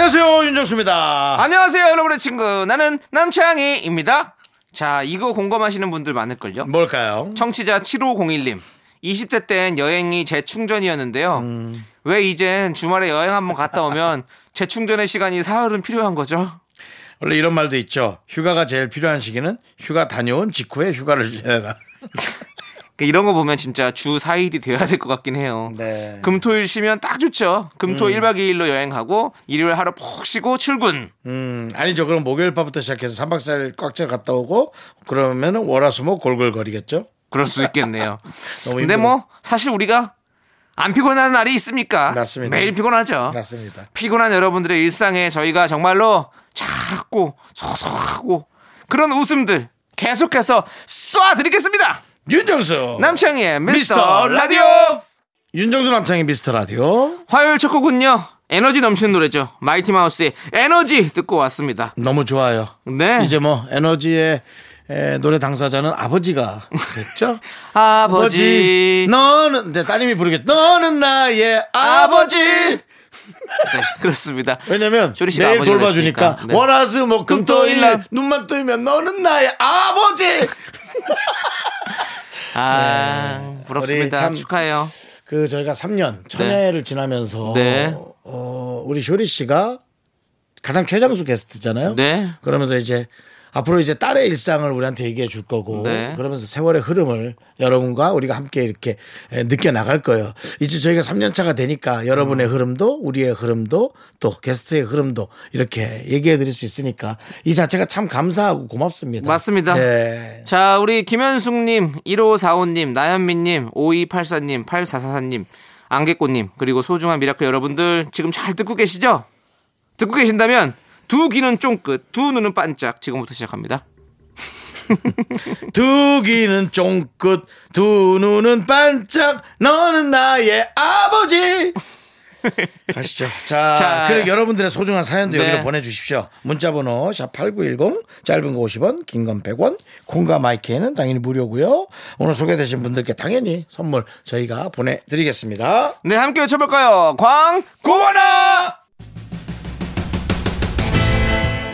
안녕하세요 윤정수입니다. 안녕하세요, 여러분의 친구. 나는 남창희입니다. 자, 이거 공감하시는 분들 많을걸요? 뭘까요? 청취자 7501님. 20대 땐 여행이 재충전이었는데요. 왜 이젠 주말에 여행 한번 갔다 오면 재충전의 시간이 사흘은 필요한 거죠? 원래 이런 말도 있죠. 휴가가 제일 필요한 시기는 휴가 다녀온 직후에 휴가를 내라. 그러니까 이런 거 보면 진짜 주 4일이 돼야 될 것 같긴 해요. 네. 금토일 쉬면 딱 좋죠. 금토 1박 2일로 여행하고 일요일 하루 푹 쉬고 출근. 음, 아니죠. 그럼 목요일 밤부터 시작해서 3박 4일 꽉채 갔다 오고 그러면은 월화수목 골골거리겠죠. 그럴 수도 있겠네요. 너무 근데. 뭐 사실 우리가 안 피곤한 날이 있습니까? 맞습니다. 매일 피곤하죠. 맞습니다. 피곤한 여러분들의 일상에 저희가 정말로 작고 소소하고 그런 웃음들 계속해서 쏴 드리겠습니다. 윤정수 남창희의 미스터, 미스터 라디오. 윤정수 남창의 미스터 라디오 화요일 첫 곡은요. 에너지 넘치는 노래죠. 마이티 마우스의 에너지 듣고 왔습니다. 너무 좋아요. 네. 이제 뭐 에너지의 에, 노래 당사자는 아버지가 됐죠. 아버지. 너는 내 따님이 부르겠. 너는 나의 아버지. 네, 그렇습니다. 왜냐면 쇼리 씨가 매일 아버지가 돌봐주니까 됐으니까. 네. 월화수 목금토일 금토일 눈만 뜨면 너는 나의 아버지. 아, 부럽습니다. 우리 참- 축하해요. 그 저희가 3년 천회를 지나면서 네. 어, 우리 쇼리 씨가 가장 최장수 게스트잖아요. 네. 그러면서 이제 앞으로 이제 딸의 일상을 우리한테 얘기해 줄 거고 네. 그러면서 세월의 흐름을 여러분과 우리가 함께 이렇게 에, 느껴 나갈 거예요. 이제 저희가 3년 차가 되니까 여러분의 흐름도 우리의 흐름도 또 게스트의 흐름도 이렇게 얘기해 드릴 수 있으니까 이 자체가 참 감사하고 고맙습니다. 맞습니다. 네. 자, 우리 김현숙님, 1545님, 나현민님, 5284님, 8444님, 안개꽃님, 그리고 소중한 미라클 여러분들 지금 잘 듣고 계시죠? 듣고 계신다면 두 귀는 쫑긋, 두 눈은 반짝 지금부터 시작합니다. 두 귀는 쫑긋 두 눈은 반짝 너는 나의 아버지 가시죠. 자, 자. 그리고 여러분들의 소중한 사연도 네. 여기로 보내주십시오. 문자번호 샵8910 짧은 거 50원 긴 건 100원 콩과 마이크에는 당연히 무료고요. 오늘 소개되신 분들께 당연히 선물 저희가 보내드리겠습니다. 네, 함께 외쳐볼까요? 광! 고마나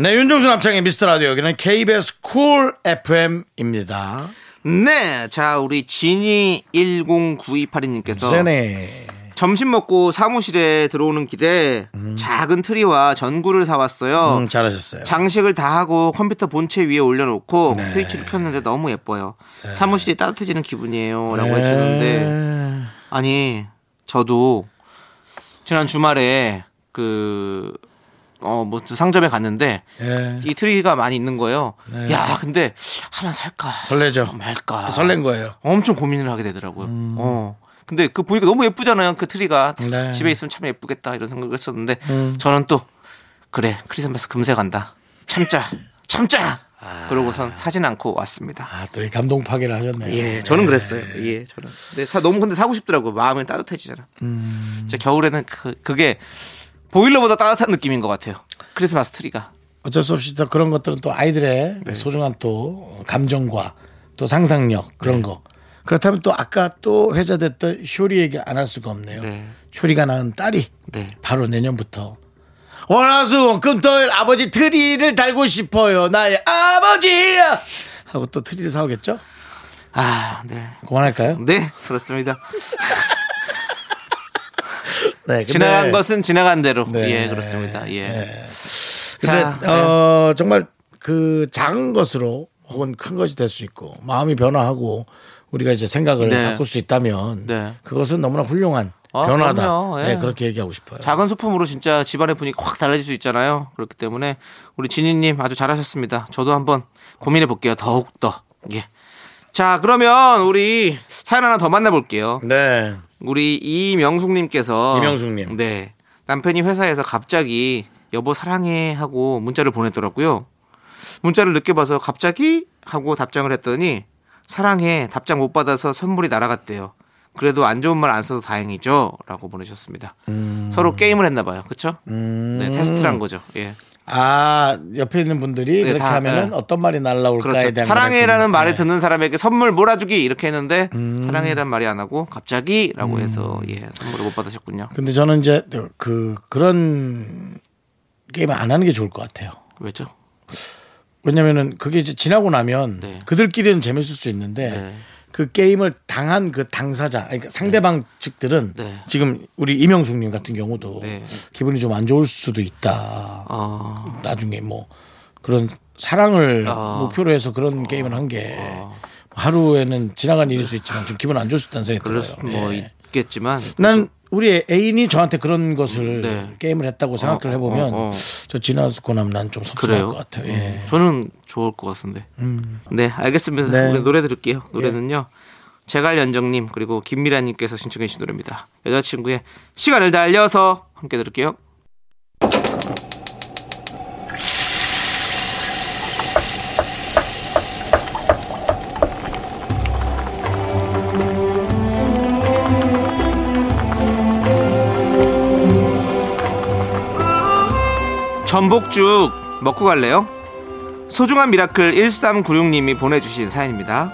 네 윤정수 남창의 미스터 라디오 여기는 KBS 쿨 FM입니다. 네, 자 우리 진이 109282님께서 세네. 점심 먹고 사무실에 들어오는 길에 작은 트리와 전구를 사왔어요. 음, 잘하셨어요. 장식을 다 하고 컴퓨터 본체 위에 올려놓고 네. 스위치를 켰는데 너무 예뻐요. 사무실이 따뜻해지는 기분이에요라고 네. 해주셨는데 아니 저도 지난 주말에 그 어, 뭐, 상점에 갔는데, 예. 이 트리가 많이 있는 거예요. 네. 야, 근데, 하나 살까? 설레죠. 말까? 설렌 거예요. 엄청 고민을 하게 되더라고요. 어. 근데 그 보니까 너무 예쁘잖아요. 그 트리가 네. 음. 집에 있으면 참 예쁘겠다 이런 생각을 했었는데 저는 또 그래 크리스마스 금세 간다. 참자, 참자. 그러고선 사진 않고 왔습니다. 아, 또 이 감동 파괴를 하셨네요. 예, 저는 그랬어요. 예, 저는. 근데 사, 너무 근데 사고 싶더라고. 마음이 따뜻해지잖아. 음. 겨울에는 그, 그게 보일러보다 따뜻한 느낌인 것 같아요. 크리스마스 트리가. 어쩔 수 없이 또 그런 것들은 또 아이들의 네. 소중한 또 감정과 또 상상력 그런 네. 거. 그렇다면 또 아까 또 회자됐던 쇼리 얘기 안 할 수가 없네요. 네. 쇼리가 낳은 딸이 네. 바로 내년부터 월화수 금토일 아버지 트리를 달고 싶어요. 나의 아버지 하고 또 트리를 사오겠죠? 아, 네. 그만할까요? 네, 그렇습니다. 네, 지나간 것은 지나간 대로. 네. 예, 그렇습니다. 예. 근데 자, 네. 어, 정말 그 작은 것으로 혹은 큰 것이 될 수 있고 마음이 변화하고 우리가 이제 생각을 네. 바꿀 수 있다면 네. 그것은 너무나 훌륭한 아, 변화다. 그럼요. 예. 네, 그렇게 얘기하고 싶어요. 작은 소품으로 진짜 집안의 분위기가 확 달라질 수 있잖아요. 그렇기 때문에 우리 진희님 아주 잘하셨습니다. 저도 한번 고민해 볼게요. 더욱 더. 예. 자, 그러면 우리 사연 하나 더 만나볼게요. 네. 우리 이명숙님께서 이명숙님. 네 남편이 회사에서 갑자기 여보 사랑해 하고 문자를 보냈더라고요. 문자를 늦게 봐서 갑자기 하고 답장을 했더니 사랑해 답장 못 받아서 선물이 날아갔대요. 그래도 안 좋은 말 안 써서 다행이죠라고 보내셨습니다. 서로 게임을 했나 봐요. 그렇죠? 네, 테스트를 한 거죠. 예. 아, 옆에 있는 분들이 네, 그렇게 다, 하면은 네. 어떤 말이 날라올까에 그렇죠. 대한 사랑해라는. 말을 네. 듣는 사람에게 선물 몰아주기 이렇게 했는데 사랑해라는 말이 안 하고 갑자기라고 음. 해서 예 선물을 못 받으셨군요. 근데 저는 이제 그 그런 게임을 안 하는 게 좋을 것 같아요. 왜죠? 왜냐면은 그게 이제 지나고 나면 네. 그들끼리는 재밌을 수 있는데 네. 그 게임을 당한 그 당사자, 그러니까 상대방 측들은 네. 지금 우리 이명숙님 같은 경우도 네. 기분이 좀 안 좋을 수도 있다. 어, 나중에 뭐 그런 사랑을 아. 목표로 해서 그런 게임을 한 게 하루에는 지나간 일일 수 있지만 좀 기분 안 좋을 수 있다는 생각이 그럴 들어요. 수뭐 예. 있겠지만 난 우리 애인이 저한테 그런 것을 네. 게임을 했다고 생각을 어, 해보면 어, 어. 저 지나고 나면 난 좀 섭섭할 그래요. 것 같아요. 예. 어, 저는 좋을 것 같은데. 네, 알겠습니다. 네. 우리 노래 들을게요. 노래는요. 제갈연정님 그리고 김미라님께서 신청해 주신 노래입니다. 여자친구의 시간을 달려서 함께 들을게요. 전복죽 먹고 갈래요? 소중한 miracle 1396님이 보내주신 사연입니다.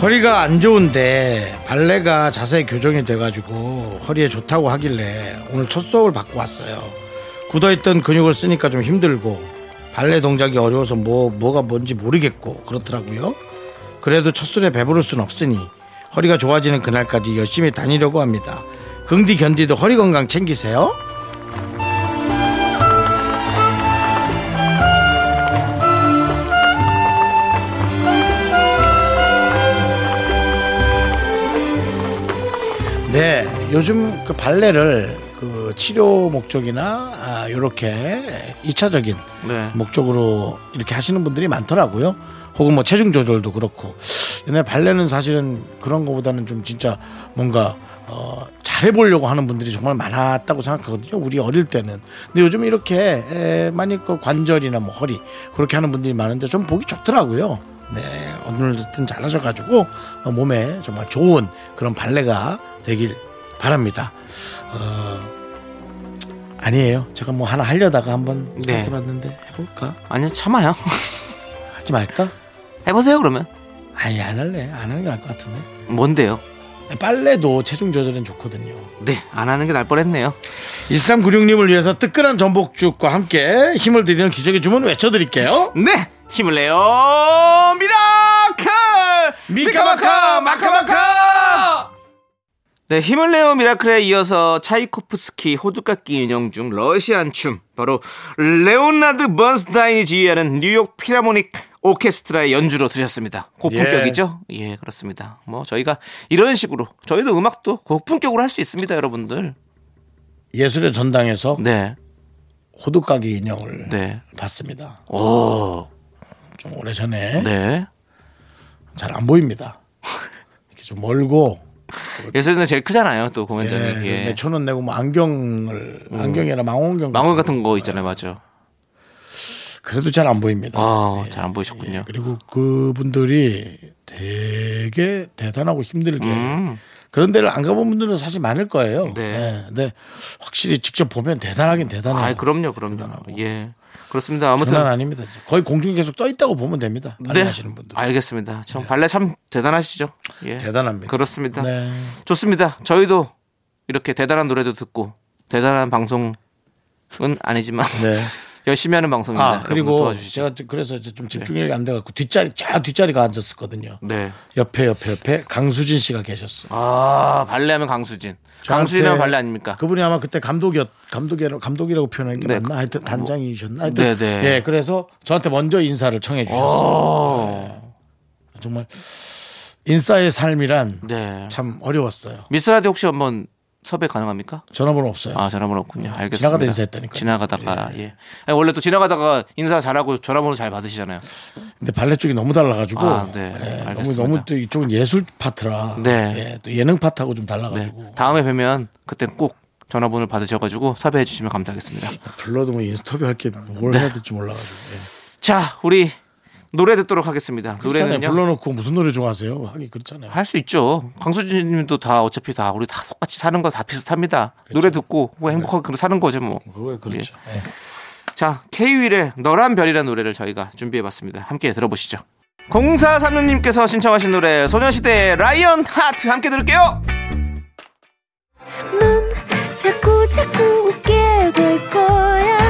허리가 안 좋은데 발레가 자세 교정이 돼가지고 허리에 좋다고 하길래 오늘 첫 수업을 받고 왔어요. 굳어있던 근육을 쓰니까 좀 힘들고 발레 동작이 어려워서 뭐 뭐가 뭔지 모르겠고 그렇더라고요. 그래도 첫 술에 배부를 순 없으니 허리가 좋아지는 그날까지 열심히 다니려고 합니다. 긍디 견디도 허리 건강 챙기세요. 네, 요즘 그 발레를 그 치료 목적이나 아, 이렇게 2차적인 네. 목적으로 이렇게 하시는 분들이 많더라고요. 혹은 뭐 체중 조절도 그렇고. 옛날 발레는 사실은 그런 거보다는 좀 진짜 뭔가 어, 잘해보려고 하는 분들이 정말 많았다고 생각하거든요. 우리 어릴 때는. 근데 요즘 이렇게 에, 많이 그 관절이나 뭐 허리 그렇게 하는 분들이 많은데 좀 보기 좋더라고요. 네, 오늘든 잘하셔가지고 어, 몸에 정말 좋은 그런 발레가 되길 바랍니다. 어, 아니에요. 제가 뭐 하나 하려다가 한번 네. 해봤는데 해볼까? 아니요 참아요. 하지 말까? 해보세요 그러면. 아니 안 할래. 안 하는 게 나을 것 같은데. 뭔데요? 빨래도 체중 조절엔 좋거든요. 네, 안 하는 게 나을 뻔했네요. 1396님을 위해서 뜨끈한 전복죽과 함께 힘을 드리는 기적의 주문 외쳐드릴게요. 네, 힘을 내요 miracle 미카마카 마카마카 네, 힘을 내요 miracle에 이어서 차이코프스키 호두까기 인형 중 Russian 춤 바로 레너드 번스타인이 지휘하는 뉴욕 필하모닉 오케스트라의 연주로 들으셨습니다. 고품격이죠? 예. 그렇습니다. 뭐 저희가 이런 식으로 저희도 음악도 고품격으로 할 수 있습니다, 여러분들. 예술의 전당에서 네, 호두까기 인형을 네, 봤습니다. 오, 좀 오래 전에 네. 잘 안 보입니다. 이렇게 좀 멀고 예술은 제일 크잖아요, 또 예, 공연장이. 그래서 예. 몇천 원 내고 뭐 안경을 안경이나 망원경 망원 같은 같은 거 있잖아요, 맞죠? 그래도 잘 안 보입니다. 아, 예. 잘안 보이셨군요. 예, 그리고 그분들이 되게 대단하고 힘들게 음. 그런 데를 안 가본 분들은 사실 많을 거예요. 네. 예, 근데 확실히 직접 보면 대단하긴 대단해요. 아, 그럼요, 그럼요. 대단하고. 예. 그렇습니다. 아무튼 아닙니다. 거의 공중에 계속 떠 있다고 보면 됩니다. 발레 네. 하시는 분들. 알겠습니다. 참 발레 참 대단하시죠? 예. 대단합니다. 그렇습니다. 네. 좋습니다. 저희도 이렇게 대단한 노래도 듣고 대단한 방송은 아니지만 네. 열심히 하는 방송입니다. 아 그리고. 제가 그래서 좀 집중력이 안 돼갖고 뒷자리 쫙 뒷자리가 앉았었거든요. 네. 옆에 옆에 옆에 강수진 씨가 계셨어. 아 발레하면 강수진. 강수진하면 발레 아닙니까? 그분이 아마 그때 감독이었 감독이라고 감독이라고 표현하는 게 네. 맞나? 하여튼 단장이셨나? 하여튼 네, 네. 예, 그래서 저한테 먼저 인사를 청해 주셨어요. 네. 정말 인싸의 삶이란 네. 참 어려웠어요. 미스라디 혹시 한번 섭외 가능합니까? 전화번호 없어요. 아 전화번호 없군요. 알겠습니다. 지나가다 인사했다니까요. 지나가다가 예. 아니, 원래 또 지나가다가 인사 잘하고 전화번호 잘 받으시잖아요. 근데 발레 쪽이 너무 달라가지고 아, 네. 예, 너무 알겠습니다. 너무 또 이쪽은 예술 파트라 네. 예, 또 예능 파트하고 좀 네. 달라가지고 다음에 뵈면 그때 꼭 전화번호를 받으셔가지고 섭외해 주시면 감사하겠습니다. 불러도 뭐 인터뷰 할 게 뭘 네. 해야 될지 몰라가지고 예. 자, 우리 노래 듣도록 하겠습니다. 그렇잖아요. 노래는요. 불러놓고 무슨 노래 좋아하세요? 하기 그렇잖아요. 할 수 있죠. 강수진님도 다 어차피 다 우리 다 똑같이 사는 거 다 비슷합니다. 노래 듣고 뭐 행복하게 사는 거죠 뭐. 그거 그렇죠. 예. 자, K-윌의 너란 별이라는 노래를 저희가 준비해봤습니다. 함께 들어보시죠. 0436님께서 신청하신 노래 소녀시대의 Lion Heart 함께 들을게요. 넌 자꾸 자꾸 웃게 될 거야.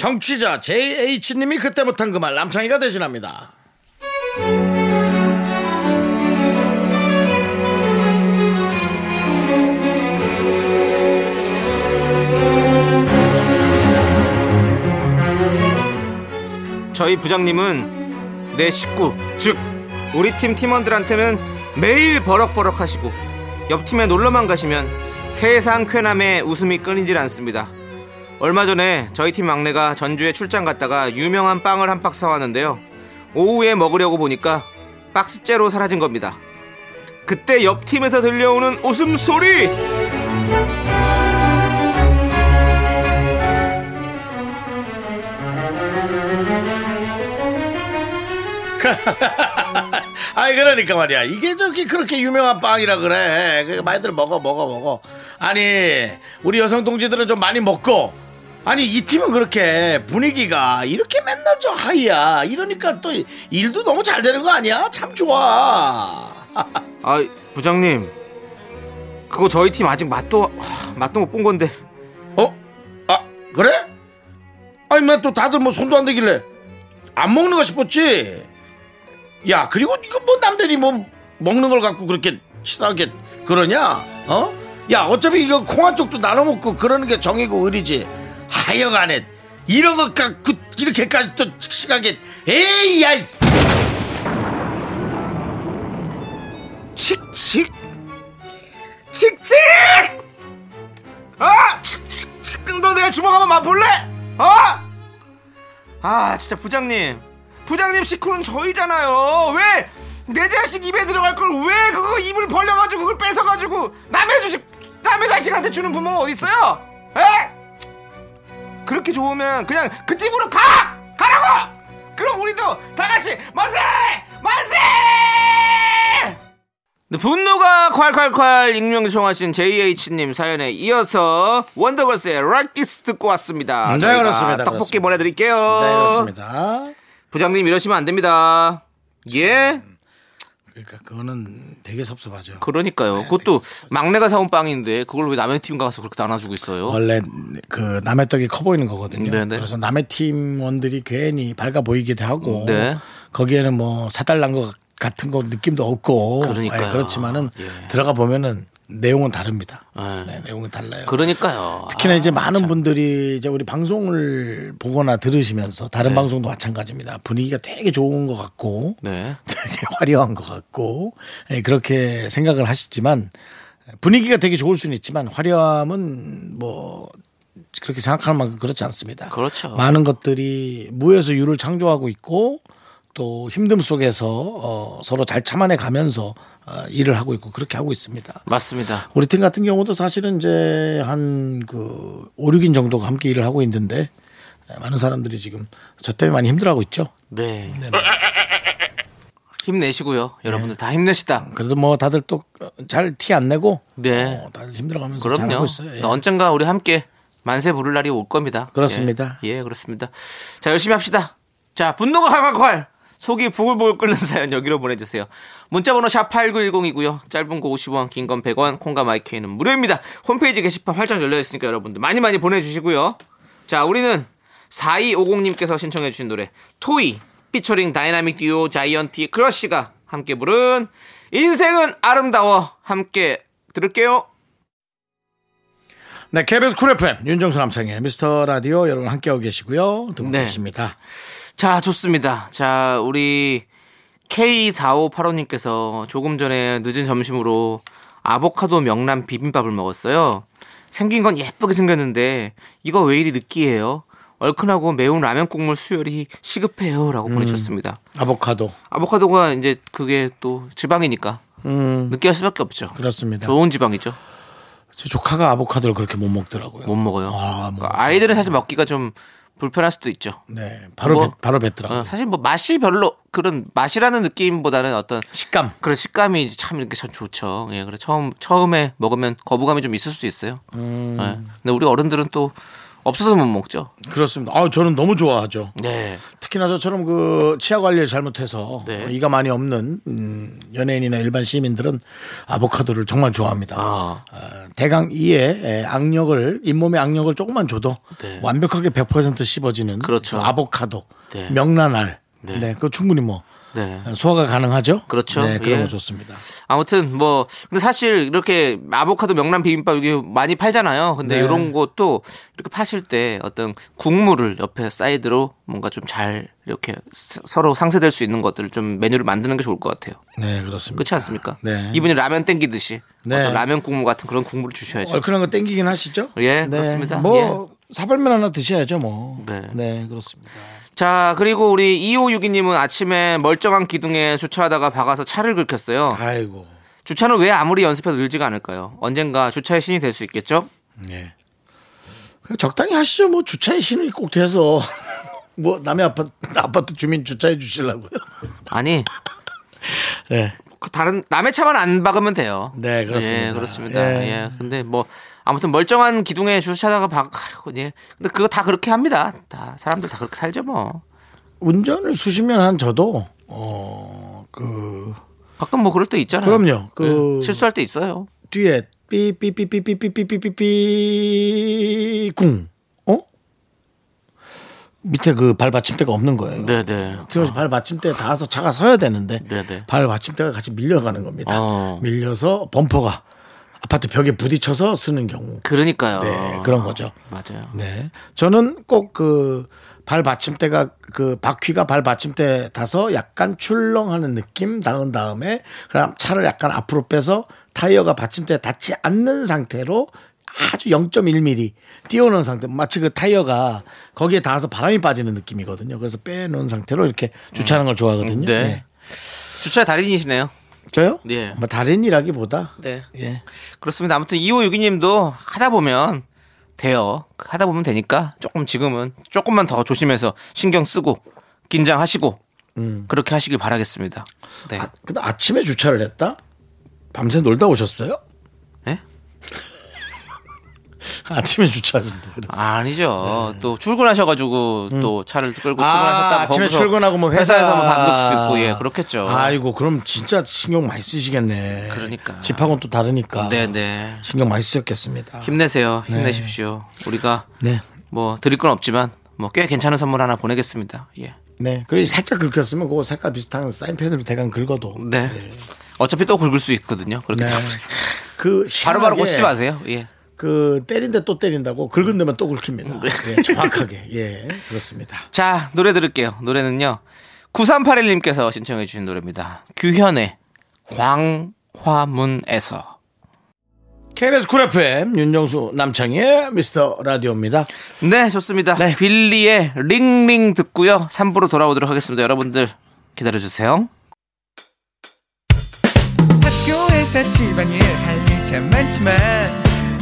정취자 JH님이 그때 못한 그 말 남창희가 대신합니다. 저희 부장님은 내 식구, 즉 우리 팀 팀원들한테는 매일 버럭버럭 하시고 옆 팀에 놀러만 가시면 세상 쾌남의 웃음이 끊이질 않습니다. 얼마 전에 저희 팀 막내가 전주에 출장 갔다가 유명한 빵을 한 박스 사왔는데요. 오후에 먹으려고 보니까 박스째로 사라진 겁니다. 그때 옆 팀에서 들려오는 웃음소리! 아이 그러니까 말이야 이게 저기 그렇게 유명한 빵이라 그래 그 많이들 먹어 먹어 먹어 아니 우리 여성 동지들은 좀 많이 먹고 아니 이 팀은 그렇게 분위기가 이렇게 맨날 저 하이야. 이러니까 또 일도 너무 잘 되는 거 아니야? 참 좋아. 아 부장님. 그거 저희 팀 아직 맛도 하, 맛도 못 본 건데. 어? 아 그래? 아니 나또 다들 뭐 손도 안 대길래 안 먹는가 싶었지? 야 그리고 이거 뭐 남들이 뭐 먹는 걸 갖고 그렇게 치사하게 그러냐? 어? 야 어차피 이거 콩한 쪽도 나눠 먹고 그러는 게 정이고 의리지 하여간에 이런 것 갖고 이렇게까지 또 칙칙하게 에이 야 칙칙. 칙칙! 아 칙칙 칙 너 내가 주먹 한번 맛볼래? 어? 아 진짜 부장님. 부장님 식구는 저희잖아요. 왜? 내 자식 입에 들어갈 걸 왜 그거 입을 벌려가지고 그걸 뺏어가지고 남의 주식 남의 자식한테 주는 부모가 어딨어요? 에? 그렇게 좋으면 그냥 그 집으로 가 가라고 그럼 우리도 다 같이 만세 만세 네, 분노가 콸콸콸 익명 요청하신 JH님 사연에 이어서 원더걸스의 락키스 듣고 왔습니다. 네, 그렇습니다. 떡볶이 그렇습니다. 보내드릴게요. 네 그렇습니다 부장님 이러시면 안 됩니다. 예? 그러니까 그거는 되게 섭섭하죠 그러니까요. 그것도 막내가 사온 빵인데 그걸 왜 남의 팀 가서 그렇게 나눠주고 있어요? 원래 그 남의 떡이 커 보이는 거거든요. 네네. 그래서 남의 팀원들이 괜히 밝아 보이기도 하고 네. 거기에는 뭐 사달란 거 같은 거 느낌도 없고 그러니까요. 예, 그렇지만은 예. 들어가 보면은 내용은 다릅니다. 네. 네, 내용은 달라요. 그러니까요. 특히나 이제 아, 많은 분들이 이제 우리 방송을 보거나 들으시면서 다른 방송도 마찬가지입니다. 분위기가 되게 좋은 것 같고 네. 되게 화려한 것 같고 예, 그렇게 생각을 하시지만 분위기가 되게 좋을 수는 있지만 화려함은 뭐 그렇게 생각하는 만큼 그렇지 않습니다. 그렇죠. 많은 것들이 무에서 유를 창조하고 있고 또 힘듦 속에서 어, 서로 잘 참아내 가면서 어, 일을 하고 있고 그렇게 하고 있습니다. 맞습니다. 우리 팀 같은 경우도 사실은 이제 한그 5, 6인 정도가 함께 일을 하고 있는데 많은 사람들이 지금 저 때문에 많이 힘들어하고 있죠. 네. 힘내시고요. 여러분들 다 힘내시다. 그래도 뭐 다들 또 잘 티 안 내고 네. 어, 다들 힘들어가면서 잘 그럼요. 하고 있어요. 예. 언젠가 우리 함께 만세 부를 날이 올 겁니다. 그렇습니다. 예, 예, 그렇습니다. 자, 열심히 합시다. 자, 분노가 활활활. 속이 부글부글 끓는 사연 여기로 보내주세요. 문자번호 샵 8910이고요. 짧은 거 50원, 긴 건 100원, 콩과 my K는 무료입니다. 홈페이지 게시판 활짝 열려있으니까 여러분들 많이 많이 보내주시고요. 자, 우리는 4250님께서 신청해주신 노래 토이 피처링 다이나믹 듀오 자이언티 크러쉬가 함께 부른 인생은 아름다워 함께 들을게요. 네, KBS Cool FM 윤정수 남창희의 미스터 라디오 여러분 함께하고 계시고요. 듣고 네. 계십니다. 자, 좋습니다. 자, 우리 K4585님께서 조금 전에 늦은 점심으로 아보카도 명란 비빔밥을 먹었어요. 생긴 건 예쁘게 생겼는데 이거 왜 이리 느끼해요? 얼큰하고 매운 라면 국물 수혈이 시급해요. 라고 보내셨습니다. 아보카도. 아보카도가 이제 그게 또 지방이니까 음, 느끼할 수밖에 없죠. 그렇습니다. 좋은 지방이죠. 제 조카가 아보카도를 그렇게 못 먹더라고요. 못 먹어요. 아, 뭐. 아이들은 사실 먹기가 좀 불편할 수도 있죠. 네, 바로 뭐, 뱉, 바로 뱉더라고요. 어, 사실 뭐 맛이 별로 그런 맛이라는 느낌보다는 어떤 식감. 그런 식감이 참 이렇게 참 좋죠. 예, 그래 처음 처음에 먹으면 거부감이 좀 있을 수 있어요. 음. 예. 근데 우리 어른들은 또 없어서 못 먹죠. 그렇습니다. 아, 저는 너무 좋아하죠. 네, 특히나 저처럼 그 치아 관리를 잘못해서 네. 어, 이가 많이 없는 음, 연예인이나 일반 시민들은 아보카도를 정말 좋아합니다. 아. 어, 대강 이에 에, 악력을 잇몸의 악력을 조금만 줘도 네. 완벽하게 100% 씹어지는 그렇죠. 그 아보카도, 네. 명란알, 네. 네, 그 충분히 뭐 네. 소화가 가능하죠. 그렇죠. 네, 그런 예. 거 좋습니다. 아무튼 뭐 근데 사실 이렇게 아보카도 명란 비빔밥 이게 많이 팔잖아요. 근데 네. 이런 것도 이렇게 파실 때 어떤 국물을 옆에 사이드로 뭔가 좀 잘 이렇게 서- 서로 상쇄될 수 있는 것들을 좀 메뉴를 만드는 게 좋을 것 같아요. 네, 그렇습니다. 그렇지 않습니까? 네. 이분이 라면 땡기듯이 네. 어떤 라면 국물 같은 그런 국물을 주셔야죠. 얼큰한 거 땡기긴 하시죠? 예, 그렇습니다. 뭐 사발면 하나 드셔야죠, 뭐. 네. 네, 그렇습니다. 자, 그리고 우리 2562님은 아침에 멀쩡한 기둥에 주차하다가 박아서 차를 긁혔어요. 아이고. 주차는 왜 아무리 연습해도 늘지가 않을까요? 언젠가 주차의 신이 될 수 있겠죠? 네. 그냥 적당히 하시죠. 뭐 주차의 신이 꼭 돼서 뭐 남의 아파트 아파트 주민 주차해 주시려고요. 아니, 네. 그 다른 남의 차만 안 박으면 돼요. 네, 그렇습니다. 예, 그렇습니다. 예. 예. 근데 뭐 아무튼 멀쩡한 기둥에 주차하다가 박 아이고, 예. 근데 그거 다 그렇게 합니다. 다 사람들 다 그렇게 살죠, 뭐. 운전을 수십 년 한 저도 어그 가끔 뭐 그럴 때 있잖아요. 그럼요. 그- 예, 실수할 때 있어요. 뒤에 삐삐삐삐삐삐삐삐삐삐 궁 어? 밑에 그 발 받침대가 없는 거예요. 네, 네. 지금 발 받침대에 닿아서 차가 서야 되는데 네, 네. 발 받침대가 같이 밀려가는 겁니다. 어. 밀려서 범퍼가 아파트 벽에 부딪혀서 쓰는 경우. 그러니까요. 네, 그런 거죠. 맞아요. 네. 저는 꼭 그 발 받침대가 그 바퀴가 발 받침대에 닿아서 약간 출렁하는 느낌 닿은 다음에 그다음 차를 약간 앞으로 빼서 타이어가 받침대에 닿지 않는 상태로 아주 0.1mm 띄워놓은 상태 마치 그 타이어가 거기에 닿아서 바람이 빠지는 느낌이거든요. 그래서 빼놓은 상태로 이렇게 주차하는 걸 좋아하거든요. 네. 네. 주차 달인이시네요. 저요? 예. 뭐 달인이라기보다 네. 예. 그렇습니다. 아무튼 2562님도 하다 보면 돼요. 하다 보면 되니까 조금 지금은 조금만 더 조심해서 신경 쓰고 긴장하시고 그렇게 하시길 바라겠습니다. 네. 아, 근데 아침에 주차를 했다? 밤새 놀다 오셨어요? 예? 아침에 주차하신다 그랬어. 아니죠. 또 출근하셔가지고 또 차를 끌고 출근하셨다. 네. 음. 아, 아침에 거기서 출근하고 뭐 회사... 뭐 받을 수도 있고 예 그렇겠죠. 아이고 그럼 진짜 신경 많이 쓰시겠네. 그러니까. 집하고는 또 다르니까. 네네. 신경 많이 쓰셨겠습니다. 힘내세요. 힘내십시오. 우리가 네. 뭐 드릴 건 없지만 뭐 꽤 괜찮은 선물 하나 보내겠습니다. 예. 네. 그리고 살짝 긁혔으면 그거 색깔 비슷한 사인펜으로 대강 긁어도. 네. 어차피 또 긁을 수 있거든요. 그렇기 네. 그 바로바로 희한하게 고치지 마세요. 예. 그 때린데 또 때린다고 긁은 데만 또 긁힙니다. 네. 예, 정확하게. 예. 그렇습니다. 자, 노래 들을게요. 노래는요. 9381님께서 신청해 주신 노래입니다. 규현의 광화문에서. KBS Cool FM 윤정수 남창희의 미스터 라디오입니다. 네, 좋습니다. 네. 빌리의 링링 듣고요. 3부로 돌아오도록 하겠습니다. 여러분들 기다려 주세요. 학교에서 집안일 할일참 많지만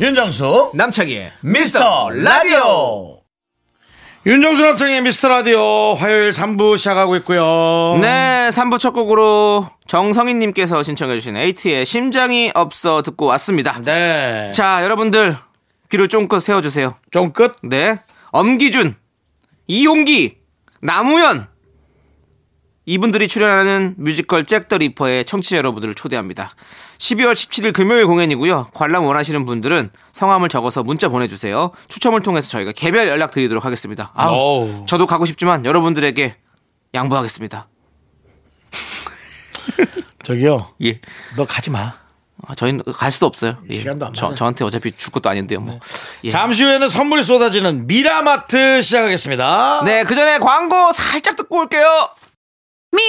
윤정수 남창희의 미스터 라디오 윤정수 남창희의 미스터 라디오 화요일 3부 시작하고 있고요. 네, 3부 첫 곡으로 정성희님께서 신청해주신 에이트의 심장이 없어 듣고 왔습니다. 네. 자, 여러분들 귀를 쫑긋 세워주세요. 좀 끝. 네, 엄기준, 이홍기, 남우현 이분들이 출연하는 뮤지컬 잭 더 리퍼의 청취자 여러분들을 초대합니다. 12월 17일 금요일 공연이고요. 관람 원하시는 분들은 성함을 적어서 문자 보내주세요. 추첨을 통해서 저희가 개별 연락 드리도록 하겠습니다. 아우, 어우. 저도 가고 싶지만 여러분들에게 양보하겠습니다. 저기요. 예. 너 가지 마. 아, 저희는 갈 수도 없어요. 예. 시간도 안 저. 저한테 어차피 줄 것도 아닌데요. 뭐. 예. 잠시 후에는 선물이 쏟아지는 미라마트 시작하겠습니다. 네, 그 전에 광고 살짝 듣고 올게요. Me,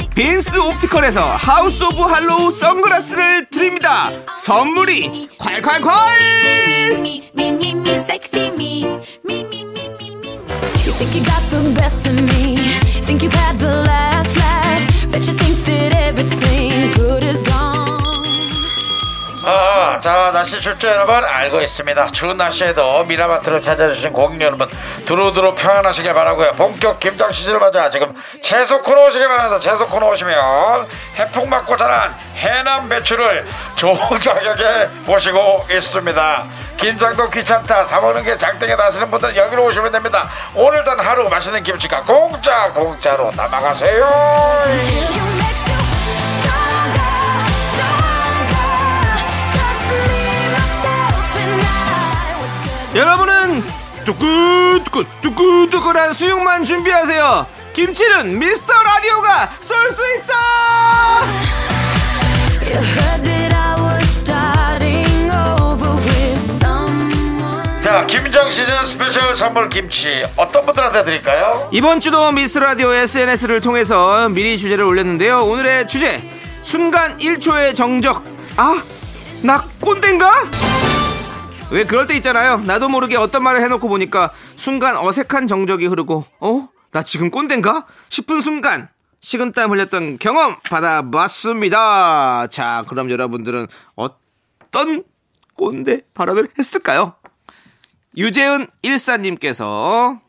빈스 옵티컬에서 하우스 오브 할로우 선글라스를 드립니다 선물이 콸콸콸 자, 날씨 출제 여러분 알고 있습니다. 추운 날씨에도 미라마트를 찾아주신 고객 여러분 두루두루 평안하시길 바라고요. 본격 김장 시즌을 맞아 지금 채소 코너 오시길 바랍니다. 채소 코너 오시면 해풍 맞고 자란 해남 배추를 좋은 가격에 모시고 있습니다. 김장도 귀찮다 사먹는 게 장땡에 나시는 분들은 여기로 오시면 됩니다. 오늘 단 하루 맛있는 김치가 공짜 공짜로 남아가세요. 여러분은 뚜꾸뚜꾸 뚜꾸뚜꾸란 수육만 준비하세요 김치는 미스터 라디오가 쏠 수 있어. 자, 김장 시즌 스페셜 선물 김치 어떤 분들한테 드릴까요? 이번 주도 미스 라디오 SNS를 통해서 미리 주제를 올렸는데요. 오늘의 주제 순간 1초의 정적. 아, 나 꼰대인가? 왜 그럴 때 있잖아요. 나도 모르게 어떤 말을 해놓고 보니까 순간 어색한 정적이 흐르고 어? 나 지금 꼰대인가? 싶은 순간 식은땀 흘렸던 경험 받아봤습니다. 자, 그럼 여러분들은 어떤 꼰대 발언을 했을까요? 유재은 일사님께서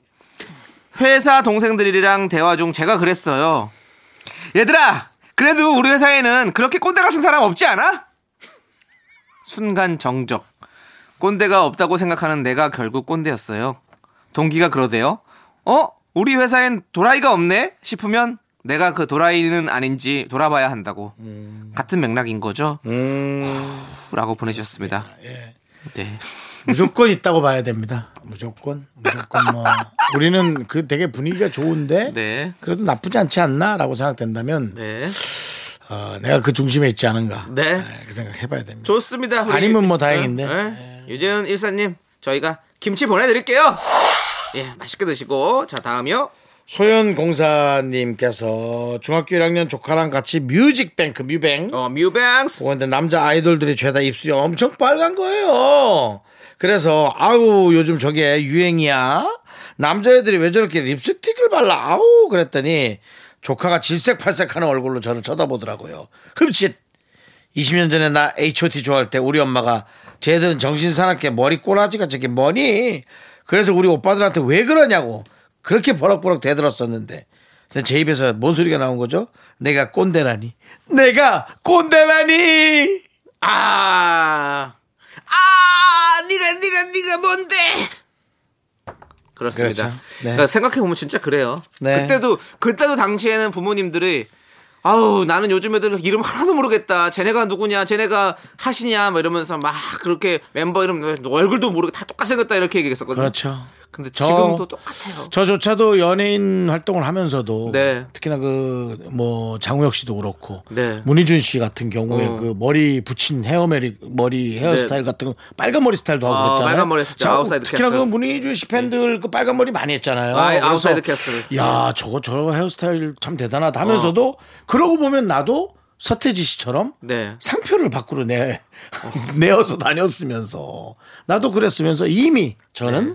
회사 동생들이랑 대화 중 제가 그랬어요. 얘들아, 그래도 우리 회사에는 그렇게 꼰대 같은 사람 없지 않아? 순간 정적. 꼰대가 없다고 생각하는 내가 결국 꼰대였어요. 동기가 그러대요. 어? 우리 회사엔 도라이가 없네? 싶으면 내가 그 도라이는 아닌지 돌아봐야 한다고. 같은 맥락인 거죠? 라고 보내주셨습니다. 네. 무조건 있다고 봐야 됩니다. 무조건 무조건 뭐 우리는 그 되게 분위기가 좋은데 네. 그래도 나쁘지 않지 않나라고 생각된다면 네. 어, 내가 그 중심에 있지 않은가 네. 그 생각 해봐야 됩니다. 좋습니다. 우리- 아니면 뭐 다행인데. 네. 유재은 일사님, 저희가 김치 보내드릴게요. 예, 맛있게 드시고 자 다음이요. 소연 공사님께서 중학교 1학년 조카랑 같이 뮤직뱅크 뮤뱅 어 뮤뱅스. 근데 남자 아이돌들이 죄다 입술이 엄청 빨간 거예요. 그래서 아우 요즘 저게 유행이야. 남자애들이 왜 저렇게 립스틱을 발라? 아우 그랬더니 조카가 질색팔색하는 얼굴로 저를 쳐다보더라고요. 흠칫. 20년 전에 나 H.O.T 좋아할 때 우리 엄마가 쟤들은 정신 사납게 머리 꼬라지가 저게 뭐니? 그래서 우리 오빠들한테 왜 그러냐고 그렇게 버럭버럭 대들었었는데 제 입에서 뭔 소리가 나온 거죠? 내가 꼰대라니. 내가 꼰대라니. 아, 아, 네가 네가 네가 뭔데? 그렇습니다. 그렇죠. 네. 그러니까 생각해 보면 진짜 그래요. 네. 그때도 그때도 당시에는 부모님들이 아우 나는 요즘 애들 이름 하나도 모르겠다. 쟤네가 누구냐, 쟤네가 가수냐, 뭐 이러면서 막 그렇게 멤버 이름 얼굴도 모르게 다 똑같이 생겼다 이렇게 얘기했었거든요. 그렇죠. 근데 저- 지금도 똑같아요. 저조차도 연예인 활동을 하면서도 네. 특히나 그 뭐 장우혁 씨도 그렇고 네. 문희준 씨 같은 경우에 어. 그 머리 붙인 헤어메리 머리 헤어스타일 같은 거 빨간 머리 스타일도 하고 아, 그랬잖아요. 빨간 머리 했었죠. 자, Outside 특히나 Castle. 그 문희준 씨 팬들 그 빨간 머리 많이 했잖아요. 아, Outside Castle. 야 저거 저거 헤어스타일 참 대단하다 하면서도 그러고 보면 나도 서태지 씨처럼 네. 상표를 밖으로 내 내어서 다녔으면서 나도 그랬으면서 이미 저는 에,